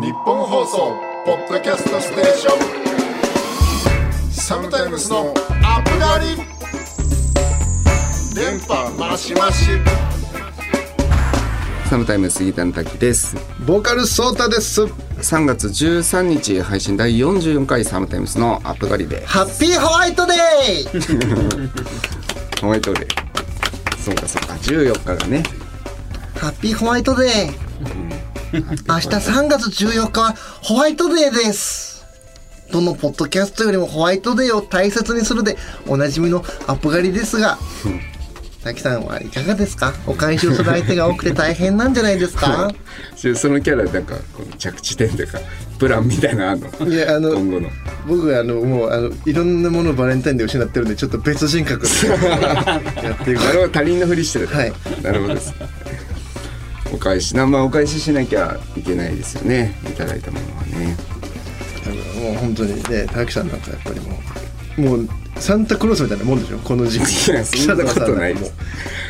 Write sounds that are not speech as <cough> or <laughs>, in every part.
日本放送ポッドキャストステーション。サムタイムスのアップガリ電波マシマシサムタイム杉田の滝です。ボーカルソータです。3月13日配信第44回サムタイムスのアップガリでハッピーホワイトデー <laughs> ホワイトデー。そうかそうか。14日がね。ハッピーホワイトデー明日3月14日はホワイトデーです。どのポッドキャストよりもホワイトデーを大切にするでおなじみのアップ狩りですが。滝さんはいかがですか？お返しをする相手が多くて大変なんじゃないですか？<laughs> そのキャラなんかこの着地点というかプランみたいなのあんの？いやあの今後の。僕はあのもうあのいろんなものをバレンタインで失ってるんでちょっと別人格で。<laughs> やっていくなるほど他人のふりしてる。はい。なるほどです。お返しなまあお返ししなきゃいけないですよね。いただいたものはね。もう本当にね滝さんなんかやっぱりもうもうサンタクロースみたいなもんでしょ？この時期。いやそんなことないです。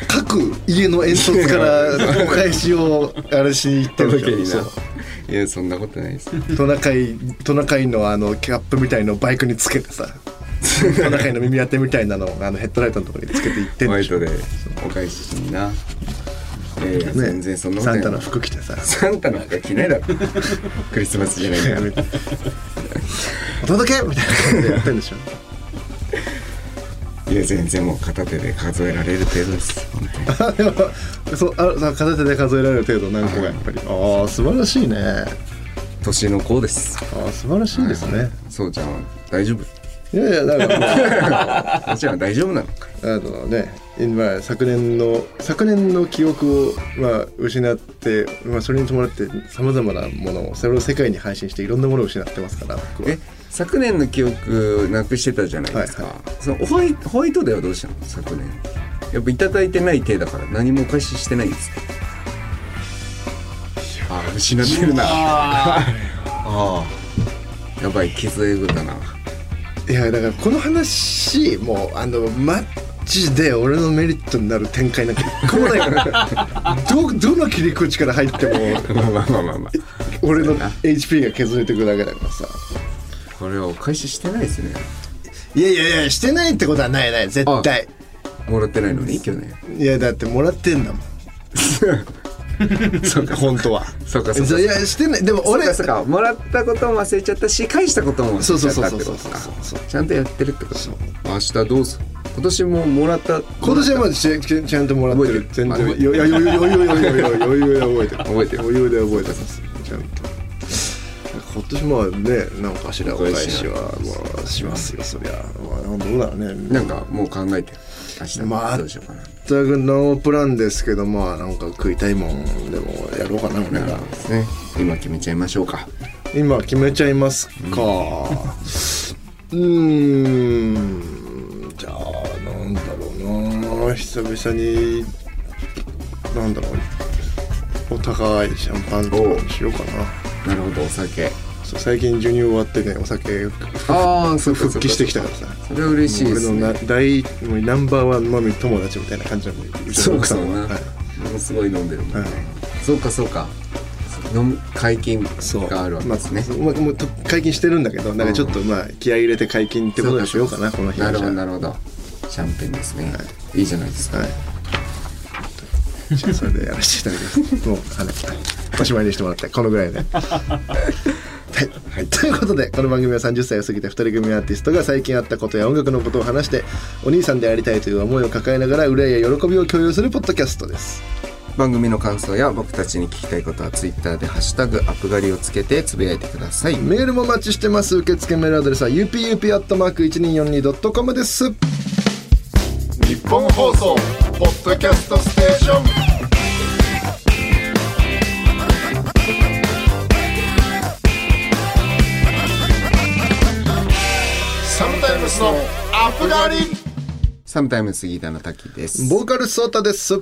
各家の煙突からお返しをあれしに行ってる届けにな <laughs> いやそんなことないです。トナカイトナカイのあのキャップみたいのをバイクにつけてさ <laughs> トナカイの耳当てみたいなのをあのヘッドライトのところにつけて行ってんでしょ？ホワイトでお返ししにな。ええね。全然そんなサンタの服着てさ。サンタの服着ないだろ。<laughs> クリスマスじゃないからお届けみたいな感じでやってんでしょ。<laughs> いや全然もう片手で数えられる程度です。あでもそうあさ片手で数えられる程度何個がやっぱり。ああ素晴らしいね。あ年の子です。あ素晴らしいですね。そうちゃんは大丈夫いやいやだから。もちゃんは大丈夫なの。かあのね今昨年の昨年の記憶を、まあ、失って、まあ、それに伴ってさまざまなものをそれを世界に配信していろんなものを失ってますから僕は。え昨年の記憶なくしてたじゃないですか、はいそのホワイホワイトデーはどうしたの？昨年。やっぱいただいてない手だから何もお返ししてないんですかああ失ってるな。<laughs> ああやばい傷えぐったないやだからこの話もうあのマジで俺のメリットになる展開なんか一個もないから。<laughs> どどの切り口から入ってもまあまあまあまあまあ。俺の HP が削れていくだけだからさ。これはお返ししてないですね。いやいやいやしてないってことはないない絶対。もらってないのに？去年。いやだってもらってんだもん <laughs> <laughs> そうか。本当は。そうかそうかいやしてない。でも俺そうかそうか。もらったことも忘れちゃったし返したことも忘れちゃったってことか。そうそうそうそうそう。ちゃんとやってるってこと明日どうする？今年ももらった？今年はまだちゃちちゃんともらっ <laughs> てる。全然余裕余裕余裕余裕余裕で覚えてる覚えてる余裕で覚えてますちゃんと今年もね何かしらお返しはまあしますよそりゃまあどうだろうねなんかもう考えてる明日まあどうしようかな。全くノープランですけどまあなんか食いたいもんでもやろうかな俺が。ですね。今決めちゃいましょうか。今決めちゃいますか。<laughs> うーん。じゃあなんだろうな。久々になんだろう。お高いシャンパンとかにしようかな。なるほどお酒そう最近授乳終わってねお酒ああそう復帰してきたからさ。それは嬉しいです俺のなね大もうナンバーワン飲み友達みたいな感じなのうちそうさんは、はい。ものすごい飲んでるもんね。はい。そうかそうか。飲む解禁があるわけですね。まあ、もうと解禁してるんだけどなんかちょっとまあ気合い入れて解禁ってことにしようかなこの日なるほどなるほど。シャンペンですね。い。いじゃないですか。はい。じゃあそれでやらせていただきます。もうあのはいおしまいにしてもらってこのぐらいで。はい、ということでこの番組は30歳を過ぎた2人組アーティストが最近あったことや音楽のことを話してお兄さんでありたいという思いを抱えながら憂いや喜びを共有するポッドキャストです。番組の感想や僕たちに聞きたいことはツイッターで「ハッシュタグアップ狩り」をつけてつぶやいてくださいメールもお待ちしてます。受付メールアドレスは upup.1242.com です。日本放送ポッドキャストステーションスのアップガリサムタイム杉田の滝です。ボーカルソータです。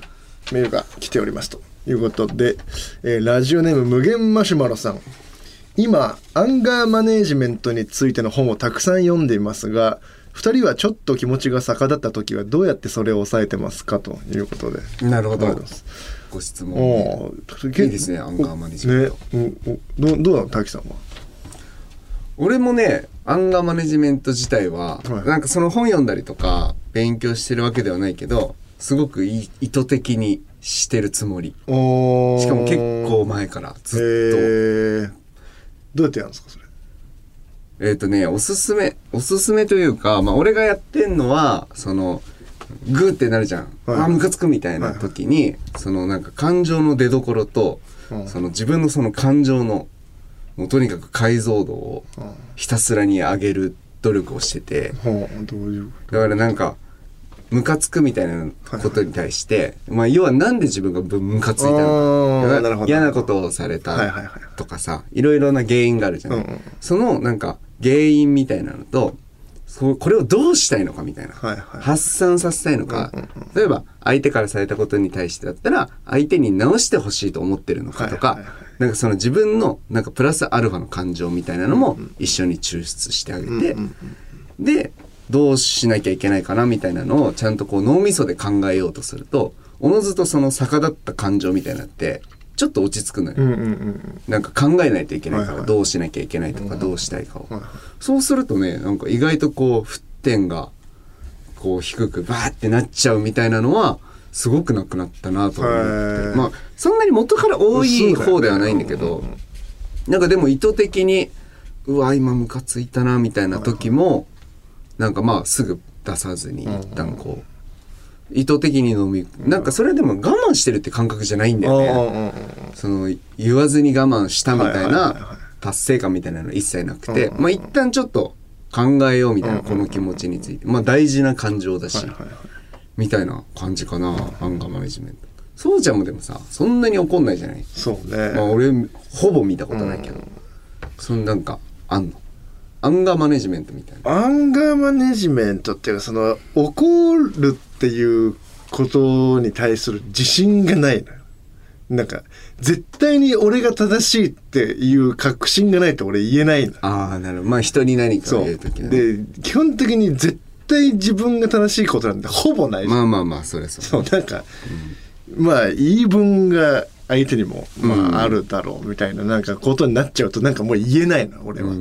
メールが来ておりますということで、えーラジオネーム無限マシュマロさん。今、アンガーマネージメントについての本をたくさん読んでいますが、2人はちょっと気持ちが逆立った時はどうやってそれを抑えてますかということで。なるほど。ご質問、ね、いいですねアンガーマネジメント。ねどうどうなの滝さんは？俺もねアンガーマネジメント自体は、はい。なんかその本読んだりとか勉強してるわけではないけどすごくい意図的にしてるつもり。しかも結構前からずっへー。どうやってやるんですかそれ？とえっ、とねおすすめおすすめというか、まあ、俺がやってんのはそのグーってなるじゃん、はい。あムカつくみたいな時に、そのなんか感情の出所と、うん。その自分のその感情のもうとにかく解像度をひたすらに上げる努力をしてて、だからなんかムカつくみたいなことに対して、まあ要はなんで自分がぶムカついたのか。嫌なことをされはいたとかさいろいろな原因があるじゃない、うんうん。そのなんか原因みたいなのとそうこれをどうしたいのかみたいな、はいはい発散させたいのか、例えば相手からされたことに対してだったら相手に直してほしいと思ってるのかとか、はいはいはいなんかその自分のなんかプラスアルファの感情みたいなのも一緒に抽出してあげて、でどうしなきゃいけないかなみたいなのをちゃんとこう脳みそで考えようとするとおのずとその逆立った感情みたいなのってちょっと落ち着くのよ。なんか考えないといけないからどうしなきゃいけないとかどうしたいかを。そうするとねなんか意外とこう沸点がこう低くバーってなっちゃうみたいなのはすごくなくなったなと思っへてー。まあそんなに元から多い方ではないんだけどなんかでも意図的にうわ今ムカついたなみたいな時もなんかまあすぐ出さずに一旦こう意図的に飲みなんかそれでも我慢してるって感覚じゃないんだよね。その言わずに我慢したみたいな達成感みたいなの一切なくて、まあ一旦ちょっと考えようみたいなこの気持ちについて、まあ大事な感情だし、みたいな感じかな、アンガーマネジメント。そうちゃんもでもさ、そんなに怒んないじゃない？そうねまあ俺ほぼ見たことないけど、そのなんかあんの？アンガーマネジメントみたいな。アンガーマネジメントっていうかその怒るっていうことに対する自信がないのよなんか絶対に俺が正しいっていう確信がないと俺言えないのああ、なるほど。まあ人に何かを言うときね。で基本的に絶対自分が正しいことなんてほぼないまあまあまあ、それそれ。そうなんか、まあ言い分が相手にも、まあ、あるだろうみたいななんかことになっちゃうとなんかもう言えないの俺は。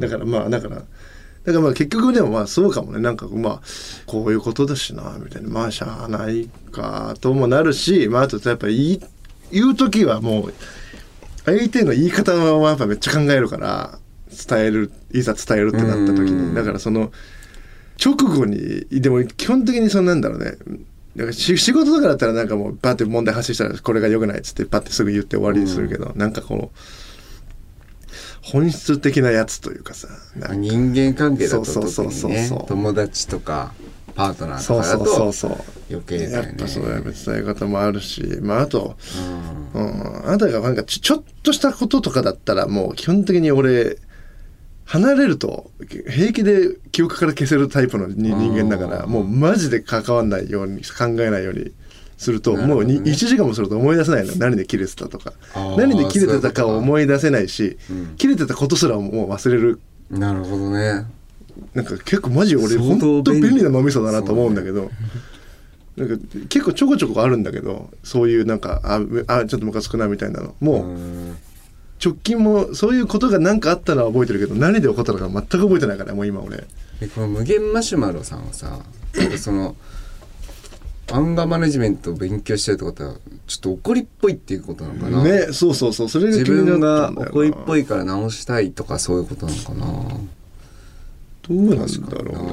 だからまあだからだからまあ結局でもまあそうかもね。なんかまあこういうことだしなみたいな。まあしゃあないかともなるしまああとやっぱ言い言う時はもう相手の言い方はやっぱめっちゃ考えるから伝えるいざ伝えるってなった時に。だからその直後にでも基本的にそのなんだろうね。なんかし仕事とかだったらなんかもうバッて問題発生したらこれが良くないっつってバッてすぐ言って終わりにするけど、なんかこの本質的なやつというかさ人間関係だとそうそう特にねそうそうそう。友達とかパートナーとそうそうかだとそうそう。余計だよね。やっぱそういう伝え方もあるしまああと、うん、あなたがなんかちょっとしたこととかだったらもう基本的に俺離れると平気で記憶から消せるタイプの人人間だからもうマジで関わんないように考えないようにするともうに1時間もすると思い出せないの。何で切れてたとか。何で切れてたかを思い出せないしうん。切れてたことすらもう忘れる。なるほどね。なんか結構マジ俺相本当当便利な脳みそだなと思うんだけど、なんか結構ちょこちょこあるんだけどそういうなんかあむあちょっとムカつくなみたいなの。もううん直近もそういうことが何かあったのは覚えてるけど何で起こったのか全く覚えてないからもう今俺。でこの無限マシュマロさんはさそのアンガーマネジメントを勉強してるってことはちょっと怒りっぽいっていうことなのかな、ねそうそうそうそれが自分が怒りっぽいから直したいとかそういうことなのかな？どうなんだろうね。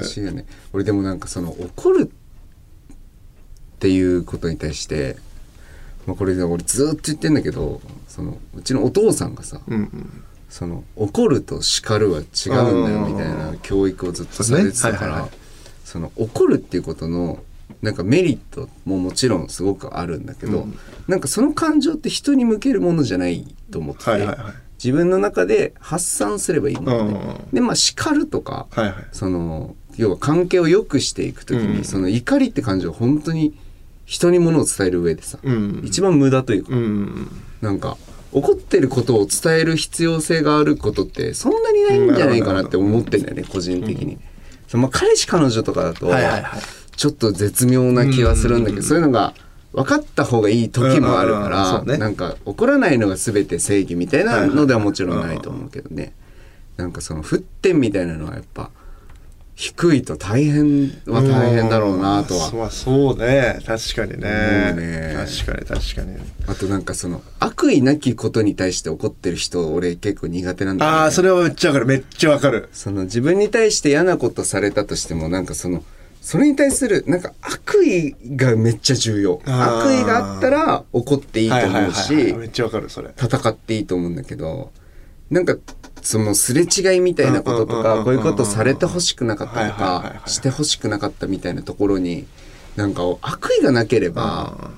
難しいよね。俺でもなんかその怒るっていうことに対して、まあ、これ俺ずっと言ってんだけどそのうちのお父さんがさ、うんうん。その怒ると叱るは違うんだよみたいな教育をずっとされてたからそうですねはいはいはい。その怒るっていうことのなんかメリットももちろんすごくあるんだけど、うん。なんかその感情って人に向けるものじゃないと思ってて、はいはいはい。自分の中で発散すればいいものね、うんでまあ叱るとか、はいはい。その要は関係を良くしていくときに、うん。その怒りって感情は本当に人にものを伝える上でさ、うん。一番無駄というか、うん。なんか怒ってることを伝える必要性があることってそんなにないんじゃないかなって思ってんだよね個人的に。まあ、彼氏彼女とかだとはいはいはい。ちょっと絶妙な気はするんだけど、そういうのが分かった方がいい時もあるかうん。うん。うん。ら、そうねなん。か怒らないのが全て正義みたいなのではもちろん。ないと思うけどね、なん。かその沸点みたいなのはやっぱ低いと大変は大変だろうなとは。まあそうね。確かにね。ね。確かに確かに。あとなんかその悪意なきことに対して怒ってる人俺結構苦手なんだよね。ああそれはめっちゃわかる。めっちゃわかる。その自分に対して嫌なことされたとしてもなんかそのそれに対するなんか悪意がめっちゃ重要。悪意があったら怒っていいと思うはいはいはいしめっちゃわかるそれ。戦っていいと思うんだけどなんかそのすれ違いみたいなこととかこういうことされてほしくなかったとかしてほしくなかったみたいなところになんか悪意がなければ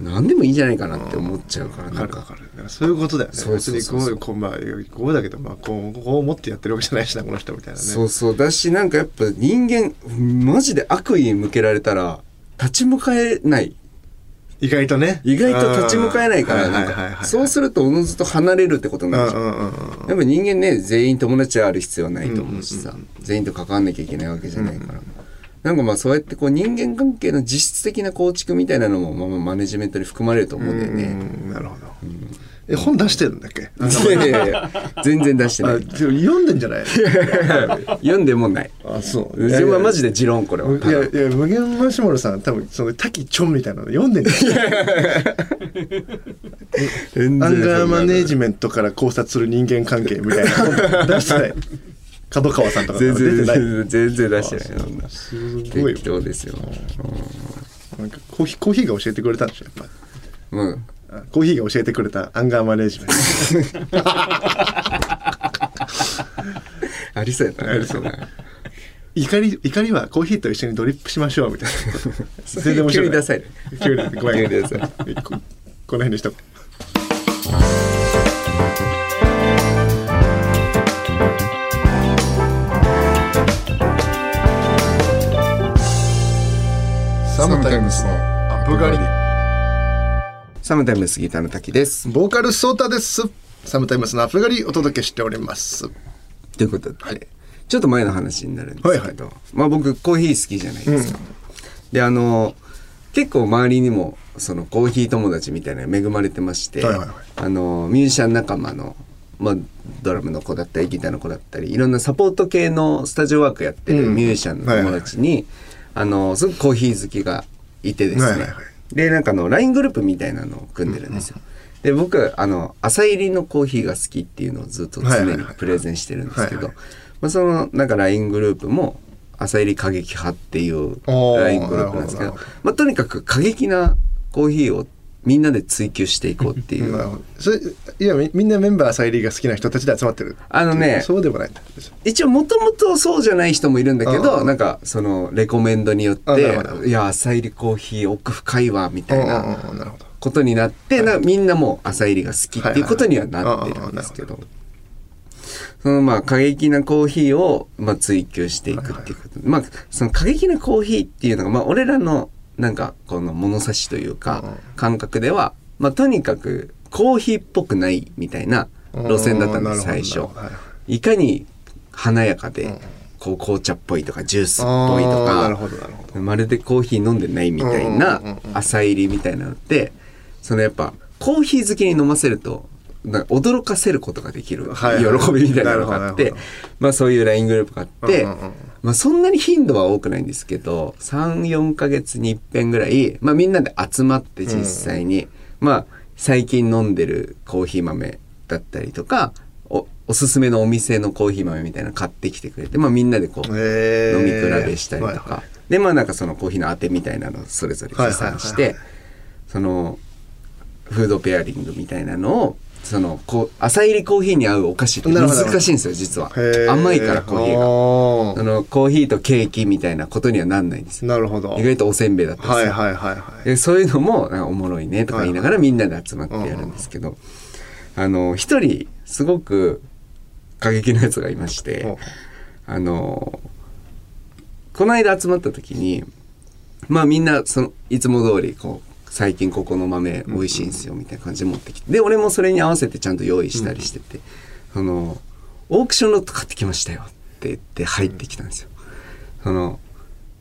何でもいいんじゃないかなって思っちゃうからわなんか。かるそういうことだよね。そうそうこうまあこうだけどまあこうこう思ってやってるわけじゃないしなこの人みたいなね。そうそう。だしなんかやっぱ人間マジで悪意向けられたら立ち向かえない意外とね。意外と立ち向かえないからなんかそうするとおのずと離れるってことになるじゃん。うんうんうんうん。やっぱ人間ね全員友達である必要はないと思うしさ、全員と関わんなきゃいけないわけじゃないから、なんかまあそうやってこう人間関係の実質的な構築みたいなのもまあまあマネジメントに含まれると思うんだよね。うんなるほどえ本出してるんだっけ？<laughs> いやいやいや全然出してなあい。読んでんじゃない？<laughs> 読んでもない。あそう自分はマジで持論これは。いやいや無限マシュマロさん多分その滝チョンみたいなの読んでんじゃない？<laughs> 全アンガーマネーメジメントから考察する人間関係みたいな本出してない？角川さんとか出全然てない？全然出してないそんな。すごい適当ですよ。なんかコーヒーコーヒーが教えてくれたんでしょやっぱうん。あコーヒーが教えてくれたアンガーマネージメント。<laughs> ありそうやったね。ありそう。怒り怒りはコーヒーと一緒にドリップしましょうみたいな。<laughs> 全然面白い。急にダサいね急にごめん急にダサいここの辺にしとこサムタイムスのアップガリサムタイム杉田の滝です。ボーカルソータです。サムタイムスのアップガリお届けしております。ということで、ちょっと前の話になるんですけど、はいまあ僕コーヒー好きじゃないですか。であの結構周りにもそのコーヒー友達みたいな恵まれてまして、はいはいはい。あのミュージシャン仲間の、まあ、ドラムの子だったりギターの子だったりいろんなサポート系のスタジオワークやってるうんミュージシャンの友達に、あのすごくコーヒー好きがいてですね、はいはいはいでなんかあの LINE グループみたいなのを組んでるんですよ。で僕あの朝入りのコーヒーが好きっていうのをずっと常にプレゼンしてるんですけどそのなんか LINE グループも朝入り過激派っていう LINE グループなんですけどまあ、とにかく過激なコーヒーをみんなで追求していこうっていう、なるほどそれいやみみんなメンバーサイリーが好きな人たちで集まってるあのねそうでもないんだ。一応もともとそうじゃない人もいるんだけどなんかそのレコメンドによって「いや朝入りコーヒー奥深いわ」みたいなことになってなみんなもう朝入りが好きっていうことにはなってるんですけど。そのまあ過激なコーヒーをまあ追求していくっていうこと、まあその過激なコーヒーっていうのがまあ俺らのなんかこの物差しというか感覚ではまあとにかくコーヒーっぽくないみたいな路線だったんですうん最初。いかに華やかでこう紅茶っぽいとかジュースっぽいとかほどなるほど。まるでコーヒー飲んでないみたいなうんうんうんうん朝入りみたいなのってそのやっぱコーヒー好きに飲ませるとなんか驚かせることができるはいはい。喜びみたいなのがあってまあそういう LINE グループがあってうんうんうん。まあそんなに頻度は多くないんですけど34ヶ月に一遍ぐらいまあみんなで集まって実際にまあ最近飲んでるコーヒー豆だったりとかおおすすめのお店のコーヒー豆みたいなの買ってきてくれてまあみんなでこう飲み比べしたりとか、はいはい。でまあなんかそのコーヒーのあてみたいなのをそれぞれ持参して、はいはいはい。そのフードペアリングみたいなのをそのこう朝入りコーヒーに合うお菓子って難しいんですよ実は。甘いからコーヒーが。ああのコーヒーとケーキみたいなことにはなんないんですーなるほど。意外とおせんべいだったりはいはいはいはい。でそういうのもおもろいねとか言いながらみんなで集まってやるんですけど、あの一人すごく過激なやつがいまして、う。んあのこの間集まった時にまあみんなそのいつも通りこう最近ここの豆美味しいんですよみたいな感じで持ってきて。で俺もそれに合わせてちゃんと用意したりしてて、そのオークションロット買ってきましたよって言って入ってきたんですよ。その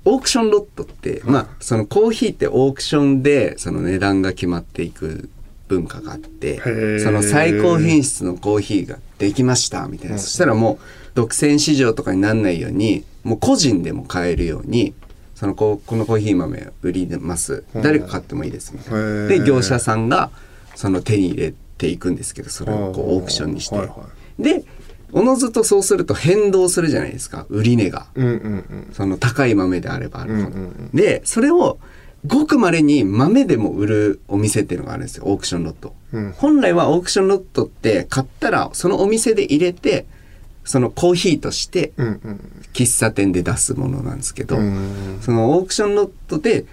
オークションロットって、まあそのコーヒーってオークションでその値段が決まっていく文化があってー。その最高品質のコーヒーができましたみたいな、そしたらもう独占市場とかになんないようにもう個人でも買えるようにそのここのコーヒー豆売ります。誰か買ってもいいですみたいな。で業者さんがその手に入れていくんですけどそれをこうオークションにして。でおのずとそうすると変動するじゃないですか。売り値が。うんうんうん。その高い豆であればあるほど、うんうんうん。でそれをごくまれに豆でも売るお店っていうのがあるんですよ。オークションロット、うん。本来はオークションロットって買ったらそのお店で入れてそのコーヒーとしてうんうん。喫茶店で出すものなんですけど、うん。そのオークションロットで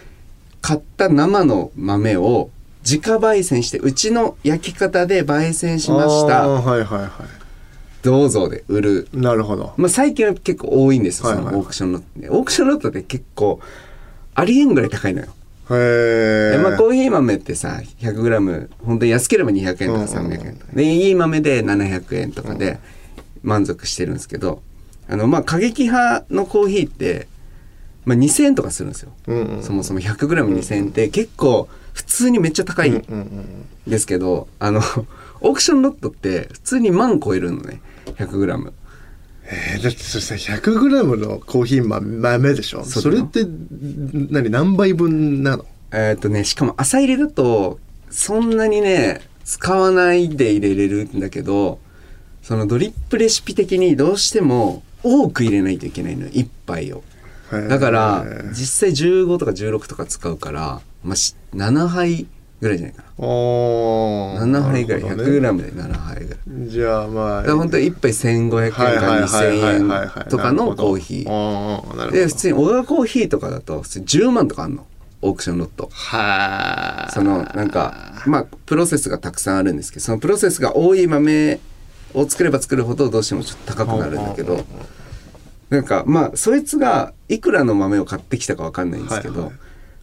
買った生の豆を自家焙煎してうちの焼き方で焙煎しました。はいはいはどうぞで売る。いなるほど。まあ、最近は結構多いんですよ、そのオークションロットで。オークションロットって結構、ありえんぐらい高いのよ。へえでまあ、コーヒー豆ってさ、100g、本当に安ければ200円とかうんうんうん300円とか。で、いい豆で700円とかで満足してるんですけど、あの、まあ、過激派のコーヒーって、まあ、2000円とかするんですよ。うんうん。そもそも 100g2000 円って結構、普通にめっちゃ高いうんですけど、あの、<laughs> オークションロットって普通に万超えるのね、100g。えー、だってそれさ 100g のコーヒー豆豆でしょ？それって何何杯分なの？えーっとね、しかも朝入れだと、そんなにね、使わないで入れれるんだけど、そのドリップレシピ的にどうしても多く入れないといけないのよ、1杯を。だから、実際15とか16とか使うから、まあ、し7杯ぐらいじゃないかおな。7杯ぐらい、ね 100g で7杯ぐらい。じゃあまあ本当に1杯1500円から2000円とかのコーヒー。ーで、普通にオガコーヒーとかだと、普通に10万とかあんの。オークションロット。はあそのなんかまあプロセスがたくさんあるんですけどそのプロセスが多い豆を作れば作るほどどうしてもちょっと高くなるんだけどなんかまあそいつがいくらの豆を買ってきたかわかんないんですけど、はいはい。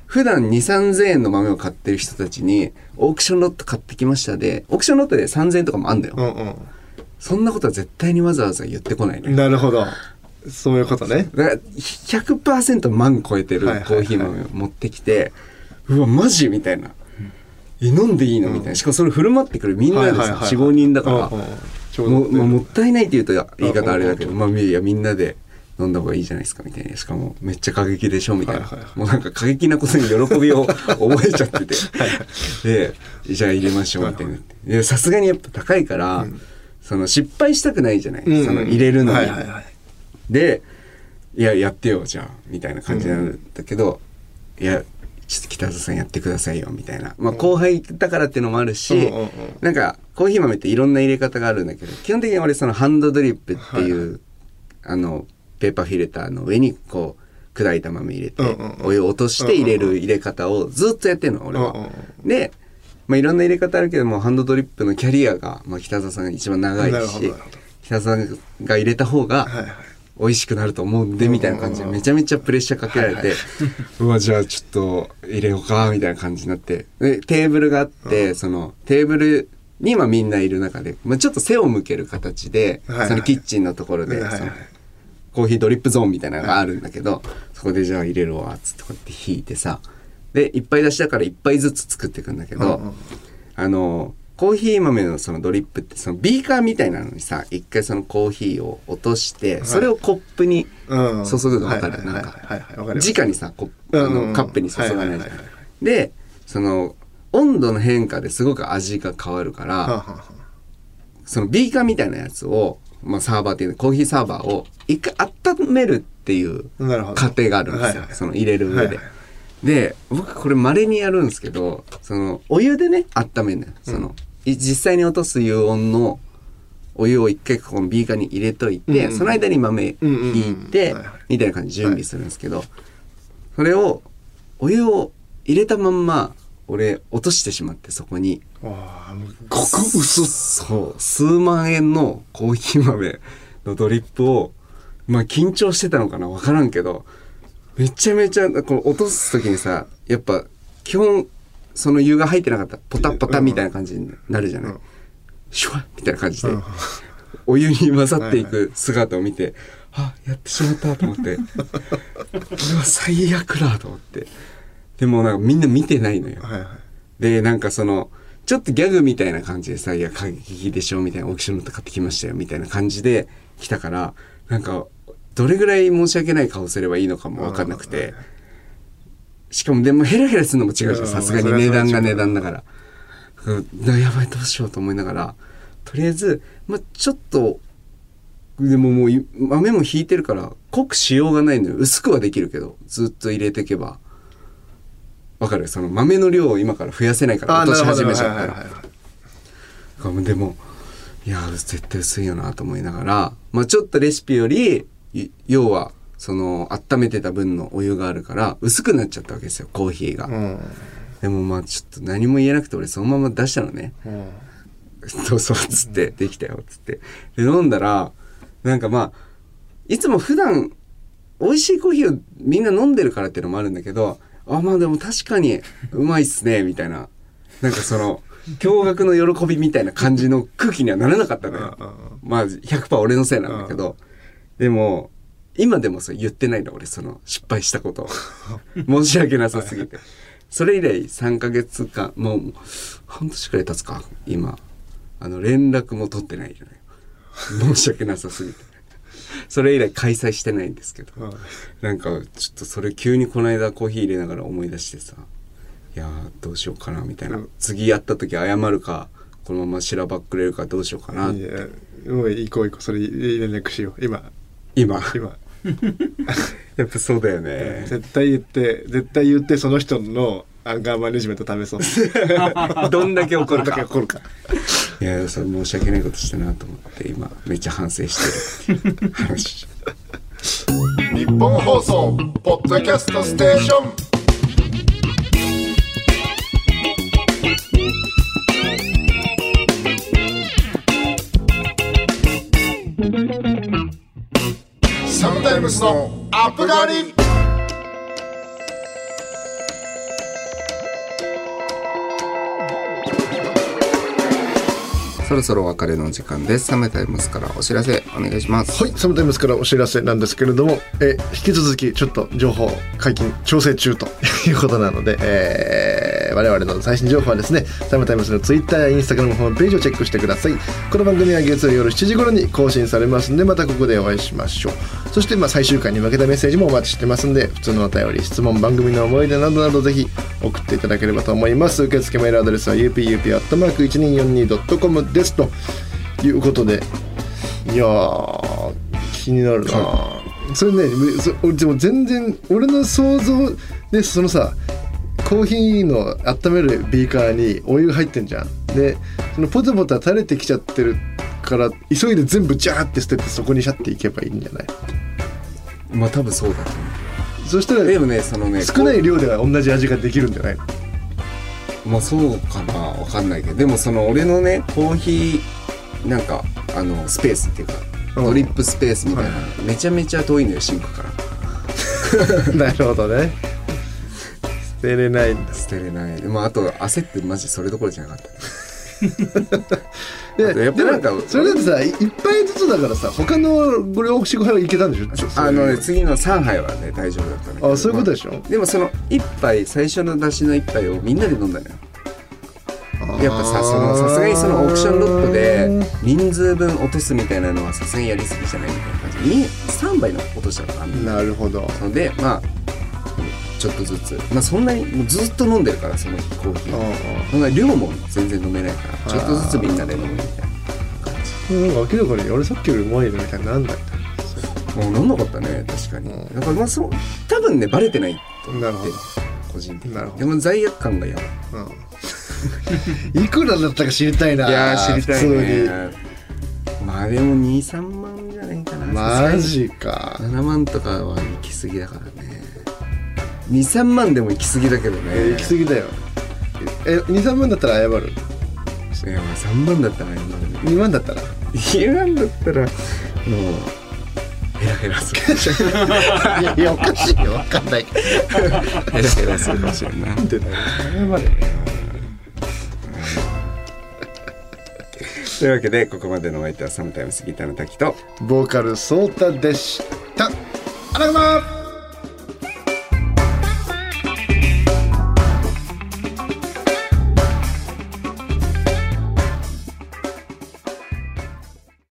普段2 3 0 0円の豆を買ってる人たちにオークションロット買ってきましたでオークションロットで3000円とかもあんだよ、うんそんなことは絶対にわざわざ言ってこないなるほど。そういうことね。だから100%万超えてるコーヒー豆を持ってきて、うわマジみたいな、え飲んでいいのみたいな。しかもそれ振る舞ってくるみんなでさ、はいはいはい45人だから、もうもったいないって言うと言い方あれだけど、うんまあいやみんなで飲んだ方がいいじゃないですかみたいな。しかもめっちゃ過激でしょみたいな、はいはいはい。もうなんか過激なことに喜びを <laughs> 覚えちゃってて。でじゃあ入れましょうみたいな。でさすがにやっぱ高いから、その失敗したくないじゃない、うんその入れるのに、はいはいはい。で「いややってよじゃあ」みたいな感じなんだけど「いやちょっと北澤さんやってくださいよ」みたいな。まあ後輩だからっていうのもあるし、うんなんかコーヒー豆っていろんな入れ方があるんだけど基本的に俺そのハンドドリップっていう、あのペーパーフィルターの上にこう砕いた豆入れて、うんうんうん。お湯を落として入れる入れ方をずっとやってんの俺は。うんうんでまあ、いろんな入れ方あるけどもハンドドリップのキャリアが、まあ、北澤さんが一番長いし北澤さんが入れた方が、はいはい美味しくなると思うんでみたいな感じでめちゃめちゃプレッシャーかけられて、<laughs> うわじゃあちょっと入れようかみたいな感じになって。でテーブルがあって、そのテーブルに今みんないる中で、まあ、ちょっと背を向ける形で、そのキッチンのところで、そのコーヒードリップゾーンみたいなのがあるんだけど、そこでじゃあ入れるわっつってこうやって引いてさで一杯出しだから一杯ずつ作っていくんだけど、あのコーヒー豆のそのドリップってそのビーカーみたいなのにさ一回そのコーヒーを落としてそれをコップにうん。注ぐの分かる？はいなんか直にさコップあうんうん。のカップに注がないじゃん。はいはいはいはい。でその温度の変化ですごく味が変わるからそのビーカーみたいなやつを、まあ、サーバーっていうのコーヒーサーバーを一回温めるっていう過程があるんですよ、はいはい。その入れる上で。はいはい。で僕これ稀にやるんですけどそのお湯でね温めるのよ。その、い実際に落とす油温のお湯を一回このビーカーに入れといて、うんうん。その間に豆うんうんうん。引いて、はいはいみたいな感じで準備するんですけど、それをお湯を入れたまんま俺落としてしまってそこに。わあもう極薄そう数万円のコーヒー豆のドリップをまあ緊張してたのかな分からんけどめちゃめちゃこう落とす時にさやっぱ基本その湯が入ってなかった。らポタポタみたいな感じになるじゃない、うん。シュワッみたいな感じで、うん。お湯に混ざっていく姿を見て、あやってしまったと思って。これは最悪だと思って。でもなんかみんな見てないのよ。はいはい。でなんかそのちょっとギャグみたいな感じでさ「いや過激でしょ」みたいな「オークションのと買ってきましたよ」みたいな感じで来たからなんかどれぐらい申し訳ない顔すればいいのかも分かんなくてしかもでもヘラヘラするのも違うじゃん。さすがに値段が値段だから。うんやばいどうしようと思いながら。とりあえず、まあ、ちょっとでももうい豆も引いてるから濃くしようがないのよ。薄くはできるけどずっと入れていけば。わかる？その豆の量を今から増やせないから落とし始めちゃったら、はいはいはいでもいや絶対薄いよなと思いながら、まあ、ちょっとレシピよりい要はその温めてた分のお湯があるから薄くなっちゃったわけですよコーヒーが、うん。でもまあちょっと何も言えなくて俺そのまま出したのね。うん。どうぞっつって、できたよっつって。で飲んだらなんかまあいつも普段美味しいコーヒーをみんな飲んでるからっていうのもあるんだけどあまあでも確かにうまいっすねみたいな。なんかその驚愕の喜びみたいな感じの空気にはならなかったのよ。まあ100%俺のせいなんだけど。でも今でもそう言ってないの俺その失敗したこと。を <laughs> 申し訳なさすぎて。それ以来3ヶ月間もう半年くらい経つか今。あの連絡も取ってないのよ申し訳なさすぎて。それ以来開催してないんですけど。うん。なんかちょっとそれ急にこの間コーヒー入れながら思い出してさ。いやーどうしようかなみたいな、うん。次やった時謝るかこのまましらばっくれるかどうしようかなって。いやもう行こう行こう。それ連絡しよう。今。今。今 <laughs> やっぱそうだよね。絶対言って絶対言ってその人のアンガーマネジメント試そう。<laughs> どんだけ怒るか。だけ怒るか。いやそれ申し訳ないことしたなと思って今めっちゃ反省してるっていう話。日本放送ポッドキャストステーションスのアップガリそろそろお別れの時間ですサメタイムスからお知らせお願いしますはい、サムタイムスからお知らせなんですけれども、え引き続きちょっと情報解禁調整中と <laughs> いうことなので、えー我々の最新情報はですね、サムタイムスのツイッターやインスタグラムホームページをチェックしてください。この番組は月曜夜7時頃に更新されますんで、またここでお会いしましょう。そしてまあ最終回に向けたメッセージもお待ちしてますんで、普通のお便り、質問、番組の思い出などなどぜひ送っていただければと思います。受付メールアドレスは upup.1242.com ですということで、いやー気になるな、それねそ俺でも全然俺の想像でそのさコーヒーの温めるビーカーにお湯が入ってんじゃん。でそのポテポテ垂れてきちゃってるから急いで全部ジャーって捨ててそこにシャっていけばいいんじゃない？まあ多分そうだと思そしたらうでもねそのね少ない量では同じ味ができるんじゃない？まあそうかなわかんないけど。でもその俺のねコーヒーなんかあのスペースっていうかうん。ドリップスペースみたいなのめちゃめちゃ遠いのよシンクから。<laughs> なるほどね。捨てれないんだ。捨てれない。でもあと焦ってマジそれどころじゃなかったでやっぱなんかそれだってさい一杯ずつだからさ他のご両45杯はいけたんでしょ？あのね次の3杯はね大丈夫だったんだけど。あそういうことでしょ？まあでもその1杯最初の出しの1杯をみんなで飲んだのよ。やっぱさそのさすがにそのオークションロットで人数分落とすみたいなのはさすがにやりすぎじゃないみたいな感じ。で3杯の落としたのあんのなるほど。のでまあちょっとずつ。まあそんなにもうずっと飲んでるからその日コーヒー。あそんな量も全然飲めないからちょっとずつみんなで飲むみたいな。なんか明らかに俺さっきよりうまいのみた。いになんだよもう飲んなかったね確かに。だからまあそう多分ねバレてないと思ってなるほど。個人的に。でも罪悪感がやばい。うん。<laughs> いくらだったか知りたいな。いやー知りたい普ねまあでも23万じゃないかな。マジか。7万とかは行き過ぎだからね23万でも行き過ぎだけどね。え行き過ぎだよ。え23万だったら謝る？いやまあ3万だったら謝る。ね2万だったら？2万だったらもうヘラヘラする。いやいやおかしいよ。分かんない。ヘラヘラするかもしれんな。いなんでだよ。謝れというわけでここまでのお相手はサムタイムスギターの滝とボーカルソータでした。あらがま